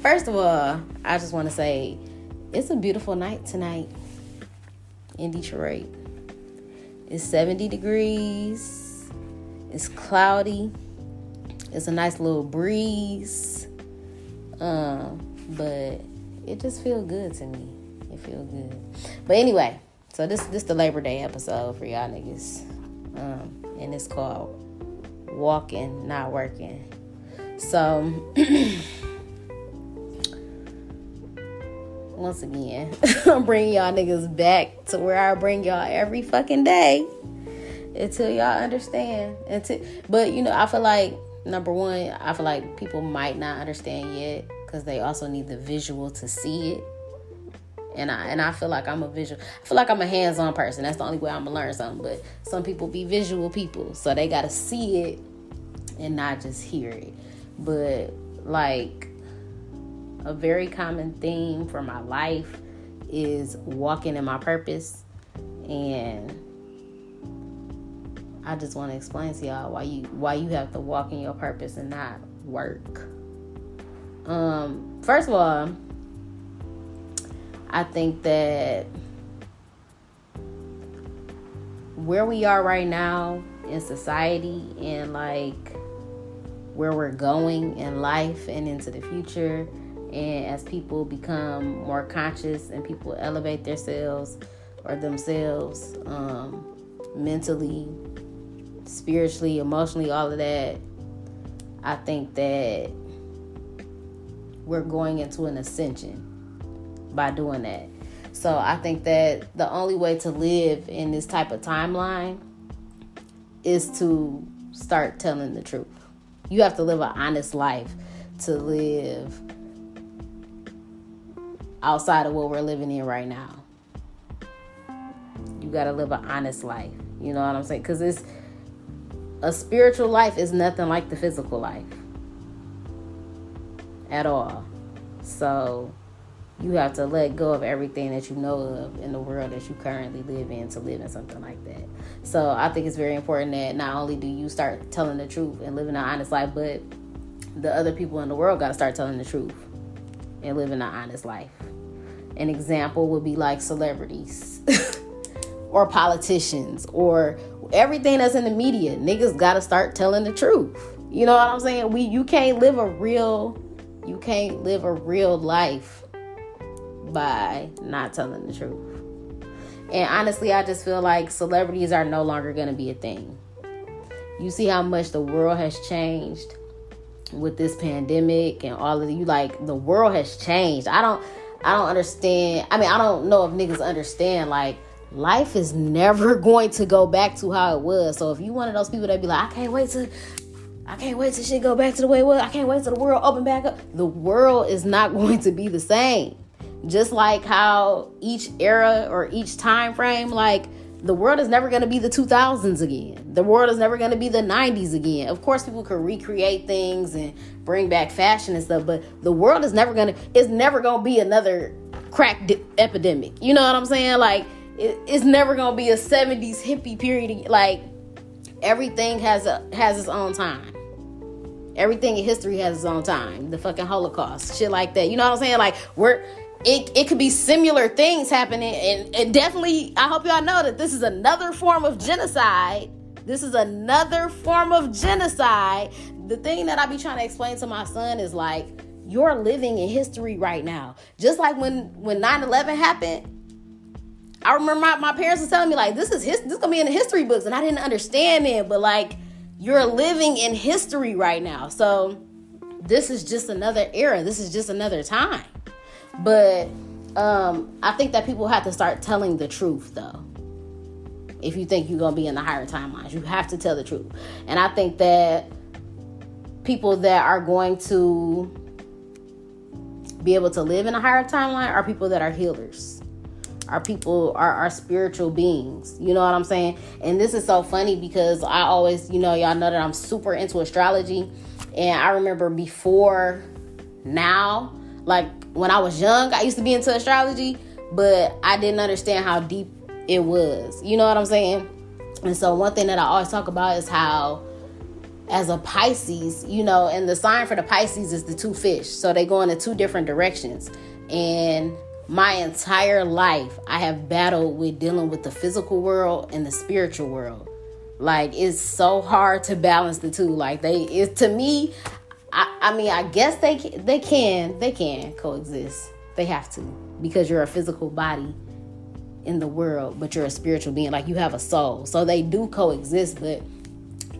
First of all, I just want to say it's a beautiful night tonight in Detroit. It's 70 degrees, it's cloudy, it's a nice little breeze um, but it just feels good to me. It feels good. But anyway, so this this the Labor Day episode for y'all niggas. Um, and it's called Walking, Not Working. So once again, I'm bringing y'all niggas back to where I bring y'all every fucking day until y'all understand. Until, but you know, I feel like number one, I feel like people might not understand yet because they also need the visual to see it. And I and I feel like I'm a visual. I feel like I'm a hands-on person. That's the only way I'm gonna learn something. But some people be visual people, so they gotta see it and not just hear it. But like a very common theme for my life is walking in my purpose and I just want to explain to y'all why you why you have to walk in your purpose and not work. Um, first of all, I think that where we are right now in society and like where we're going in life and into the future and as people become more conscious and people elevate themselves or themselves um, mentally spiritually, emotionally, all of that, I think that we're going into an ascension by doing that. So I think that the only way to live in this type of timeline is to start telling the truth. You have to live an honest life to live outside of what we're living in right now. You got to live an honest life. You know what I'm saying? Because it's a spiritual life is nothing like the physical life at all. So you have to let go of everything that you know of in the world that you currently live in to live in something like that. So I think it's very important that not only do you start telling the truth and living an honest life, but the other people in the world got to start telling the truth and living an honest life. An example would be like celebrities or politicians or everything that's in the media, niggas gotta start telling the truth. You know what I'm saying? We you can't live a real you can't live a real life by not telling the truth. And honestly, I just feel like celebrities are no longer gonna be a thing. You see how much the world has changed with this pandemic and all of you like the world has changed. I don't I don't understand. I mean, I don't know if niggas understand like life is never going to go back to how it was. So if you one of those people that be like, I can't wait to I can't wait till shit go back to the way it was. I can't wait till the world open back up. The world is not going to be the same. Just like how each era or each time frame, like the world is never going to be the 2000s again. The world is never going to be the 90s again. Of course, people can recreate things and bring back fashion and stuff, but the world is never going to, it's never going to be another crack di- epidemic. You know what I'm saying? Like, it, it's never gonna be a 70s hippie period like everything has a has its own time everything in history has its own time the fucking holocaust shit like that you know what i'm saying like we're it, it could be similar things happening and, and definitely i hope y'all know that this is another form of genocide this is another form of genocide the thing that i be trying to explain to my son is like you're living in history right now just like when when 9-11 happened I remember my, my parents was telling me like this is his this gonna be in the history books, and I didn't understand it, but like you're living in history right now. So this is just another era. This is just another time. But um, I think that people have to start telling the truth though. If you think you're gonna be in the higher timelines, you have to tell the truth. And I think that people that are going to be able to live in a higher timeline are people that are healers our people are our spiritual beings. You know what I'm saying? And this is so funny because I always, you know, y'all know that I'm super into astrology. And I remember before now, like when I was young, I used to be into astrology, but I didn't understand how deep it was. You know what I'm saying? And so one thing that I always talk about is how as a Pisces, you know, and the sign for the Pisces is the two fish. So they go in the two different directions. And my entire life I have battled with dealing with the physical world and the spiritual world. Like it's so hard to balance the two. Like they it to me I, I mean I guess they they can they can coexist. They have to because you're a physical body in the world, but you're a spiritual being like you have a soul. So they do coexist, but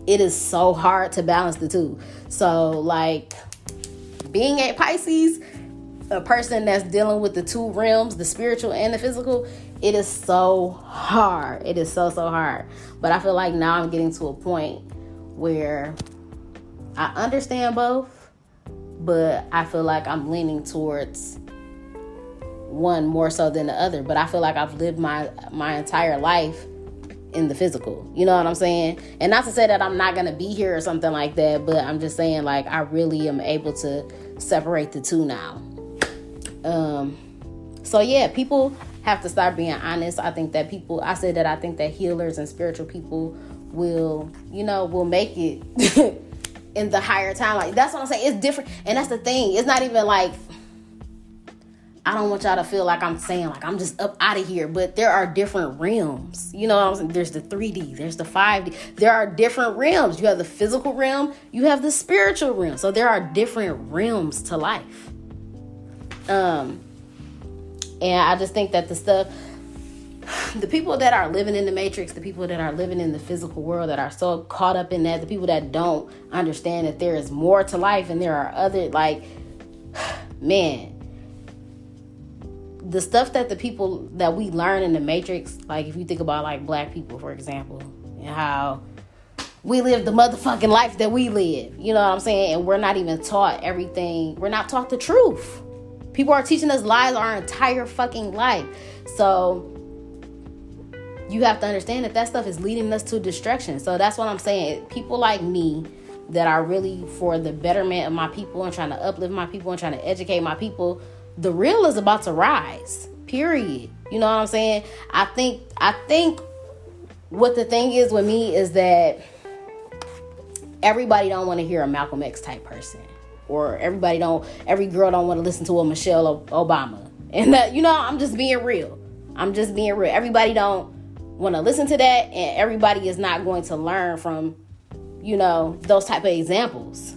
it is so hard to balance the two. So like being a Pisces a person that's dealing with the two realms, the spiritual and the physical, it is so hard. It is so, so hard. But I feel like now I'm getting to a point where I understand both, but I feel like I'm leaning towards one more so than the other. But I feel like I've lived my my entire life in the physical. You know what I'm saying? And not to say that I'm not gonna be here or something like that, but I'm just saying like I really am able to separate the two now. Um, so yeah, people have to start being honest. I think that people, I said that I think that healers and spiritual people will, you know, will make it in the higher time. Like that's what I'm saying. It's different, and that's the thing. It's not even like I don't want y'all to feel like I'm saying like I'm just up out of here, but there are different realms. You know what I'm saying? There's the 3D, there's the 5D. There are different realms. You have the physical realm, you have the spiritual realm. So there are different realms to life. Um, and I just think that the stuff, the people that are living in the matrix, the people that are living in the physical world, that are so caught up in that, the people that don't understand that there is more to life and there are other, like, man, the stuff that the people that we learn in the matrix, like if you think about like black people, for example, and how we live the motherfucking life that we live. You know what I'm saying? And we're not even taught everything. We're not taught the truth. People are teaching us lies our entire fucking life. So you have to understand that that stuff is leading us to destruction. So that's what I'm saying. People like me that are really for the betterment of my people and trying to uplift my people and trying to educate my people, the real is about to rise. Period. You know what I'm saying? I think I think what the thing is with me is that everybody don't want to hear a Malcolm X type person or everybody don't every girl don't want to listen to a Michelle Obama. And that you know, I'm just being real. I'm just being real. Everybody don't want to listen to that and everybody is not going to learn from you know, those type of examples.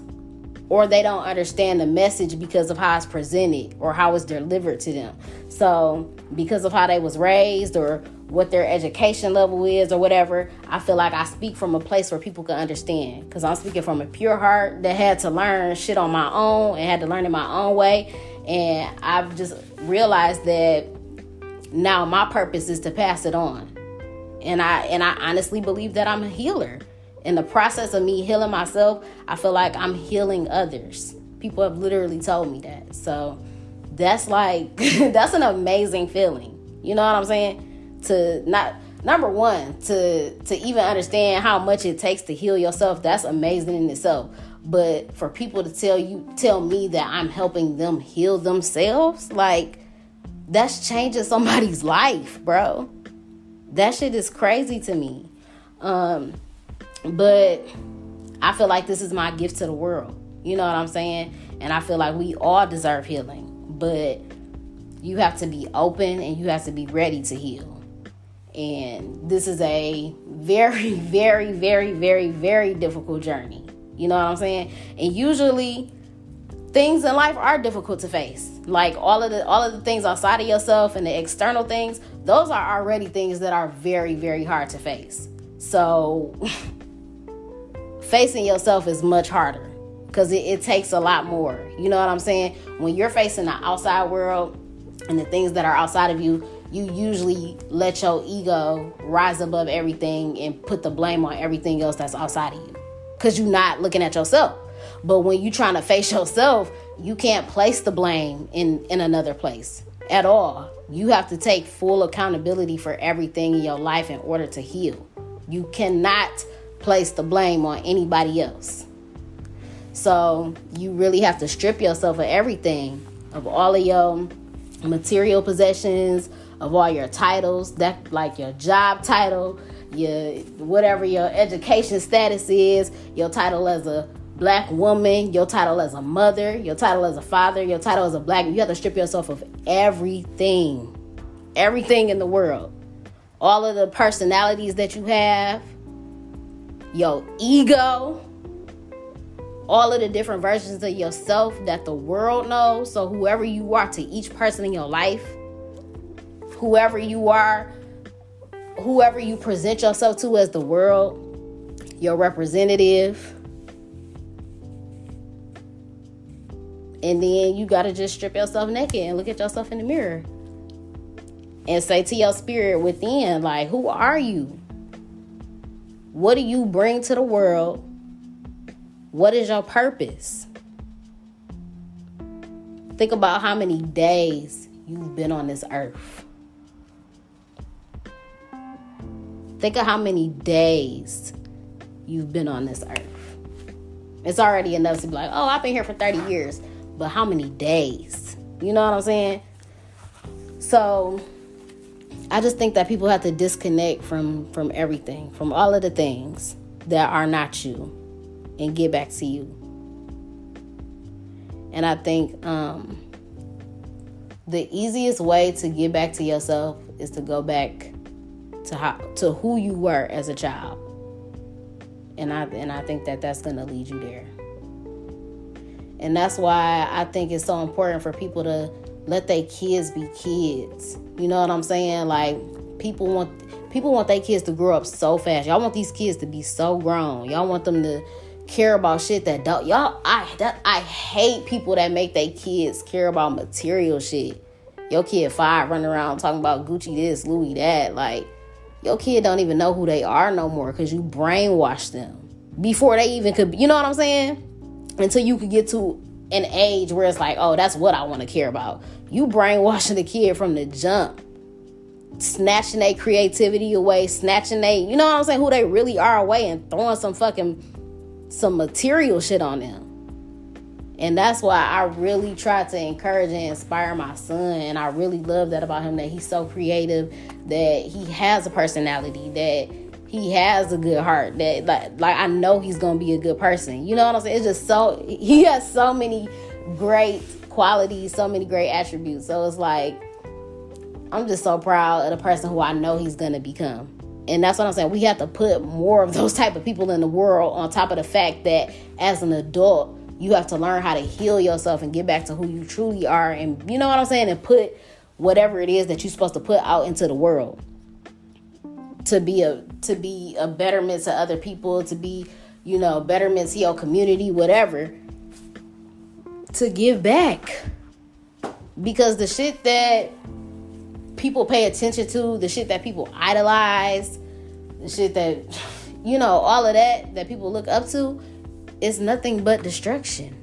Or they don't understand the message because of how it's presented or how it's delivered to them. So, because of how they was raised or what their education level is or whatever, I feel like I speak from a place where people can understand. Because I'm speaking from a pure heart that had to learn shit on my own and had to learn in my own way. And I've just realized that now my purpose is to pass it on. And I and I honestly believe that I'm a healer. In the process of me healing myself, I feel like I'm healing others. People have literally told me that. So that's like that's an amazing feeling. You know what I'm saying? to not number one to to even understand how much it takes to heal yourself that's amazing in itself but for people to tell you tell me that i'm helping them heal themselves like that's changing somebody's life bro that shit is crazy to me. Um but i feel like this is my gift to the world. You know what i'm saying? And i feel like we all deserve healing. But you have to be open and you have to be ready to heal. And this is a very, very, very, very, very difficult journey. You know what I'm saying? And usually, things in life are difficult to face. Like all of the all of the things outside of yourself and the external things, those are already things that are very very hard to face. So facing yourself is much harder because it, it takes a lot more. You know what I'm saying? When you're facing the outside world and the things that are outside of you, you usually let your ego rise above everything and put the blame on everything else that's outside of you because you're not looking at yourself. But when you're trying to face yourself, you can't place the blame in, in another place at all. You have to take full accountability for everything in your life in order to heal. You cannot place the blame on anybody else. So you really have to strip yourself of everything, of all of your material possessions, of all your titles, that like your job title, your whatever your education status is, your title as a black woman, your title as a mother, your title as a father, your title as a black, you have to strip yourself of everything. Everything in the world. All of the personalities that you have, your ego, all of the different versions of yourself that the world knows. So, whoever you are to each person in your life, whoever you are, whoever you present yourself to as the world, your representative. And then you got to just strip yourself naked and look at yourself in the mirror and say to your spirit within, like, who are you? What do you bring to the world? What is your purpose? Think about how many days you've been on this earth. Think of how many days you've been on this earth. It's already enough to be like, oh, I've been here for 30 years. But how many days? You know what I'm saying? So I just think that people have to disconnect from from everything, from all of the things that are not you and get back to you. And I think um, the easiest way to get back to yourself is to go back to how to who you were as a child. And I and I think that that's going to lead you there. And that's why I think it's so important for people to let their kids be kids. You know what I'm saying? Like people want people want their kids to grow up so fast. Y'all want these kids to be so grown. Y'all want them to care about shit that don't y'all I that I hate people that make their kids care about material shit. Your kid five running around talking about Gucci this, Louis that. Like your kid don't even know who they are no more because you brainwashed them before they even could you know what I'm saying? Until you could get to an age where it's like, oh, that's what I want to care about. You brainwashing the kid from the jump snatching their creativity away, snatching they, you know what I'm saying, who they really are away and throwing some fucking some material shit on them. And that's why I really try to encourage and inspire my son. And I really love that about him that he's so creative, that he has a personality, that he has a good heart, that like, like I know he's gonna be a good person. You know what I'm saying? It's just so he has so many great qualities, so many great attributes. So it's like I'm just so proud of the person who I know he's gonna become. And that's what I'm saying. We have to put more of those type of people in the world on top of the fact that as an adult, you have to learn how to heal yourself and get back to who you truly are. And you know what I'm saying? And put whatever it is that you're supposed to put out into the world to be a to be a betterment to other people, to be, you know, betterment to your community, whatever. To give back. Because the shit that people pay attention to, the shit that people idolize, the shit that, you know, all of that that people look up to, is nothing but destruction.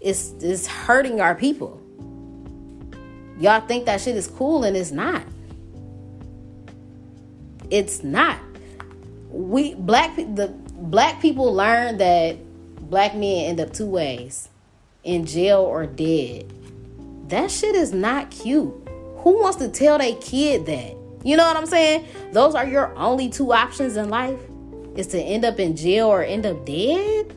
It's, it's hurting our people. Y'all think that shit is cool and it's not. It's not. We black the black people learn that black men end up two ways in jail or dead. That shit is not cute. Who wants to tell their kid that? You know what I'm saying? Those are your only two options in life is to end up in jail or end up dead.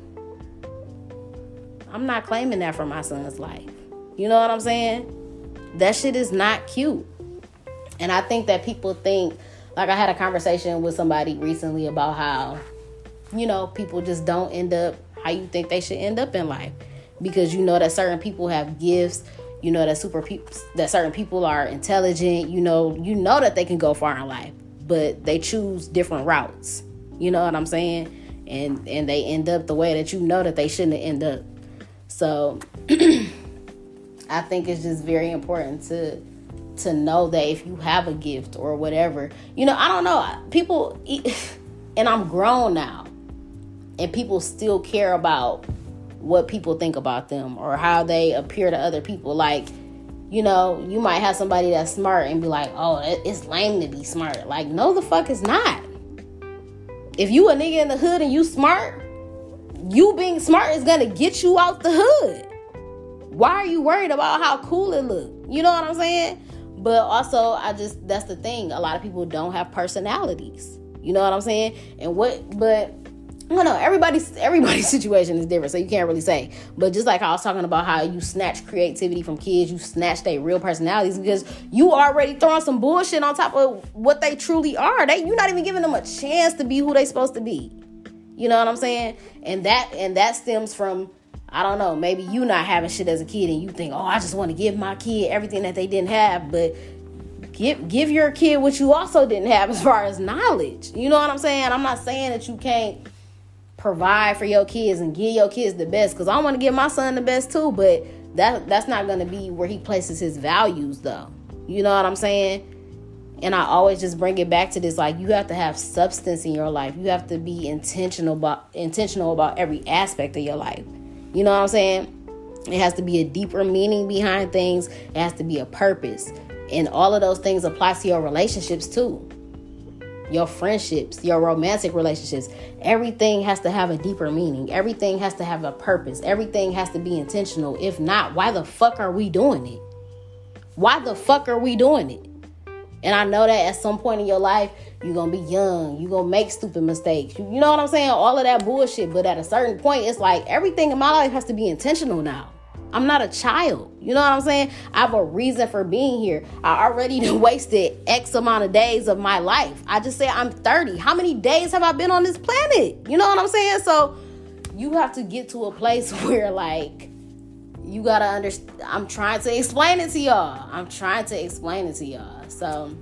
I'm not claiming that for my son's life. You know what I'm saying? That shit is not cute. And I think that people think, like I had a conversation with somebody recently about how, you know, people just don't end up how you think they should end up in life. because you know that certain people have gifts you know that super people that certain people are intelligent you know you know that they can go far in life but they choose different routes. You know what i'm saying? And and they end up the way that you know that they shouldn't end up. So i think it's just very important to to know that if you have a gift or whatever you know i don't know people and i'm grown now and people still care about what people think about them or how they appear to other people. Like, you know, you might have somebody that's smart and be like, oh, it's lame to be smart. Like, no, the fuck is not. If you a nigga in the hood and you smart, you being smart is gonna get you out the hood. Why are you worried about how cool it look? You know what I'm saying? But also, I just that's the thing. A lot of people don't have personalities. You know what I'm saying? And what, but I don't know. Everybody's everybody's situation is different, so you can't really say. But just like I was talking about how you snatch creativity from kids, you snatch their real personalities because you already throwing some bullshit on top of what they truly are. They you're not even giving them a chance to be who they supposed to be. You know what I'm saying? And that and that stems from I don't know, maybe you not having shit as a kid and you think, oh, I just want to give my kid everything that they didn't have, but give give your kid what you also didn't have as far as knowledge. You know what I'm saying? I'm not saying that you can't provide for your kids and give your kids the best because I want to give my son the best too, but that that's not going to be where he places his values though. You know what I'm saying? And I always just bring it back to this like you have to have substance in your life. You have to be intentional about intentional about every aspect of your life. You know what I'm saying? It has to be a deeper meaning behind things. It has to be a purpose. And all of those things apply to your relationships too your friendships, your romantic relationships. Everything has to have a deeper meaning. Everything has to have a purpose. Everything has to be intentional. If not, why the fuck are we doing it? Why the fuck are we doing it? And I know that at some point in your life, you're gonna be young, you're gonna make stupid mistakes. You, you know what I'm saying? All of that bullshit. But at a certain point, it's like everything in my life has to be intentional now. I'm not a child. You know what I'm saying? I have a reason for being here. I already wasted X amount of days of my life. I just say I'm 30. How many days have I been on this planet? You know what I'm saying? So you have to get to a place where like you gotta understand. I'm trying to explain it to y'all. I'm trying to explain it to y'all. So,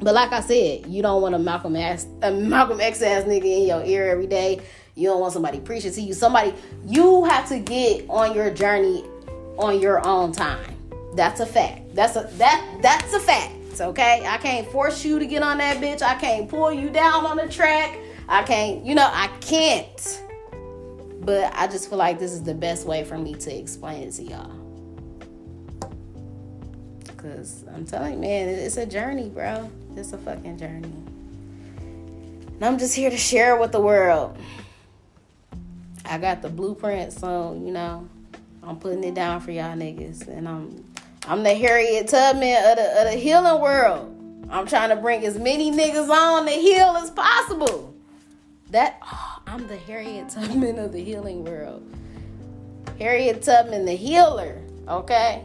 but like I said, you don't want a Malcolm Malcolm X ass nigga in your ear every day. You don't want somebody preaching to you. Somebody you have to get on your journey on your own time. That's a fact. That's a that that's a fact. Okay, I can't force you to get on that bitch. I can't pull you down on the track. I can't, you know, I can't. But I just feel like this is the best way for me to explain it to y'all. Cause I'm telling you, man, it's a journey, bro. It's a fucking journey. And I'm just here to share with the world. I got the blueprint, so you know, I'm putting it down for y'all niggas, and I'm I'm the Harriet Tubman of the, of the healing world. I'm trying to bring as many niggas on the heal as possible. That oh, I'm the Harriet Tubman of the healing world. Harriet Tubman, the healer. Okay.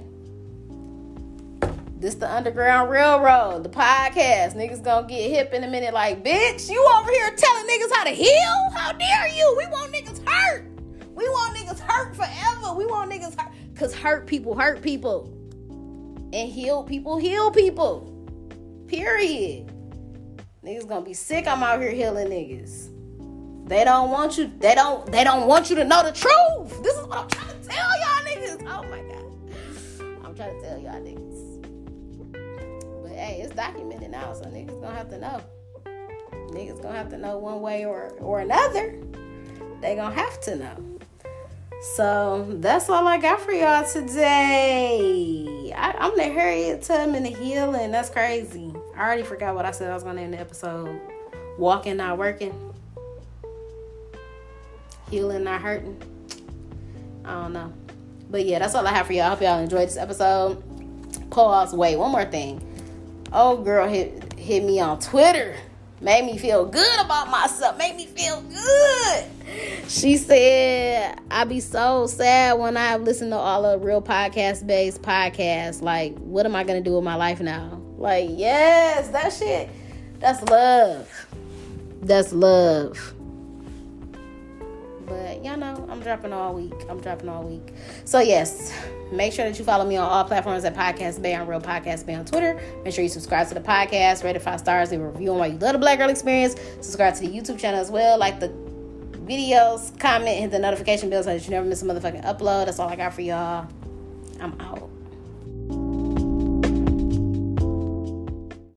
This the Underground Railroad, the podcast. Niggas gonna get hip in a minute. Like, bitch, you over here telling niggas how to heal? How dare you? We want niggas hurt. We want niggas hurt forever. We want niggas hurt. Cause hurt people hurt people. And heal people heal people. Period. Niggas gonna be sick. I'm out here healing niggas. They don't want you, they don't, they don't want you to know the truth. This is what I'm trying to tell y'all niggas. Oh my god. I'm trying to tell y'all niggas. Documented now, so niggas gonna have to know. Niggas gonna have to know one way or, or another. They gonna have to know. So that's all I got for y'all today. I, am the Harriet Tubman the healing. That's crazy. I already forgot what I said I was gonna end the episode. Walking, not working. Healing, not hurting. I don't know. But yeah, that's all I have for y'all. I hope y'all enjoyed this episode. Pause. Wait, one more thing. Oh girl hit hit me on Twitter made me feel good about myself, made me feel good. She said, I be so sad when I listen to all of real podcast based podcasts. Like, what am I gonna do with my life now? Like, yes, that shit. That's love. That's love. But y'all know I'm dropping all week. I'm dropping all week. So yes, make sure that you follow me on all platforms at Podcast Bay on Real Podcast Bay on Twitter. Make sure you subscribe to the podcast, rate it five stars, leave a review on why you love the Black Girl Experience. Subscribe to the YouTube channel as well. Like the videos, comment, hit the notification bell so that you never miss a motherfucking upload. That's all I got for y'all. I'm out.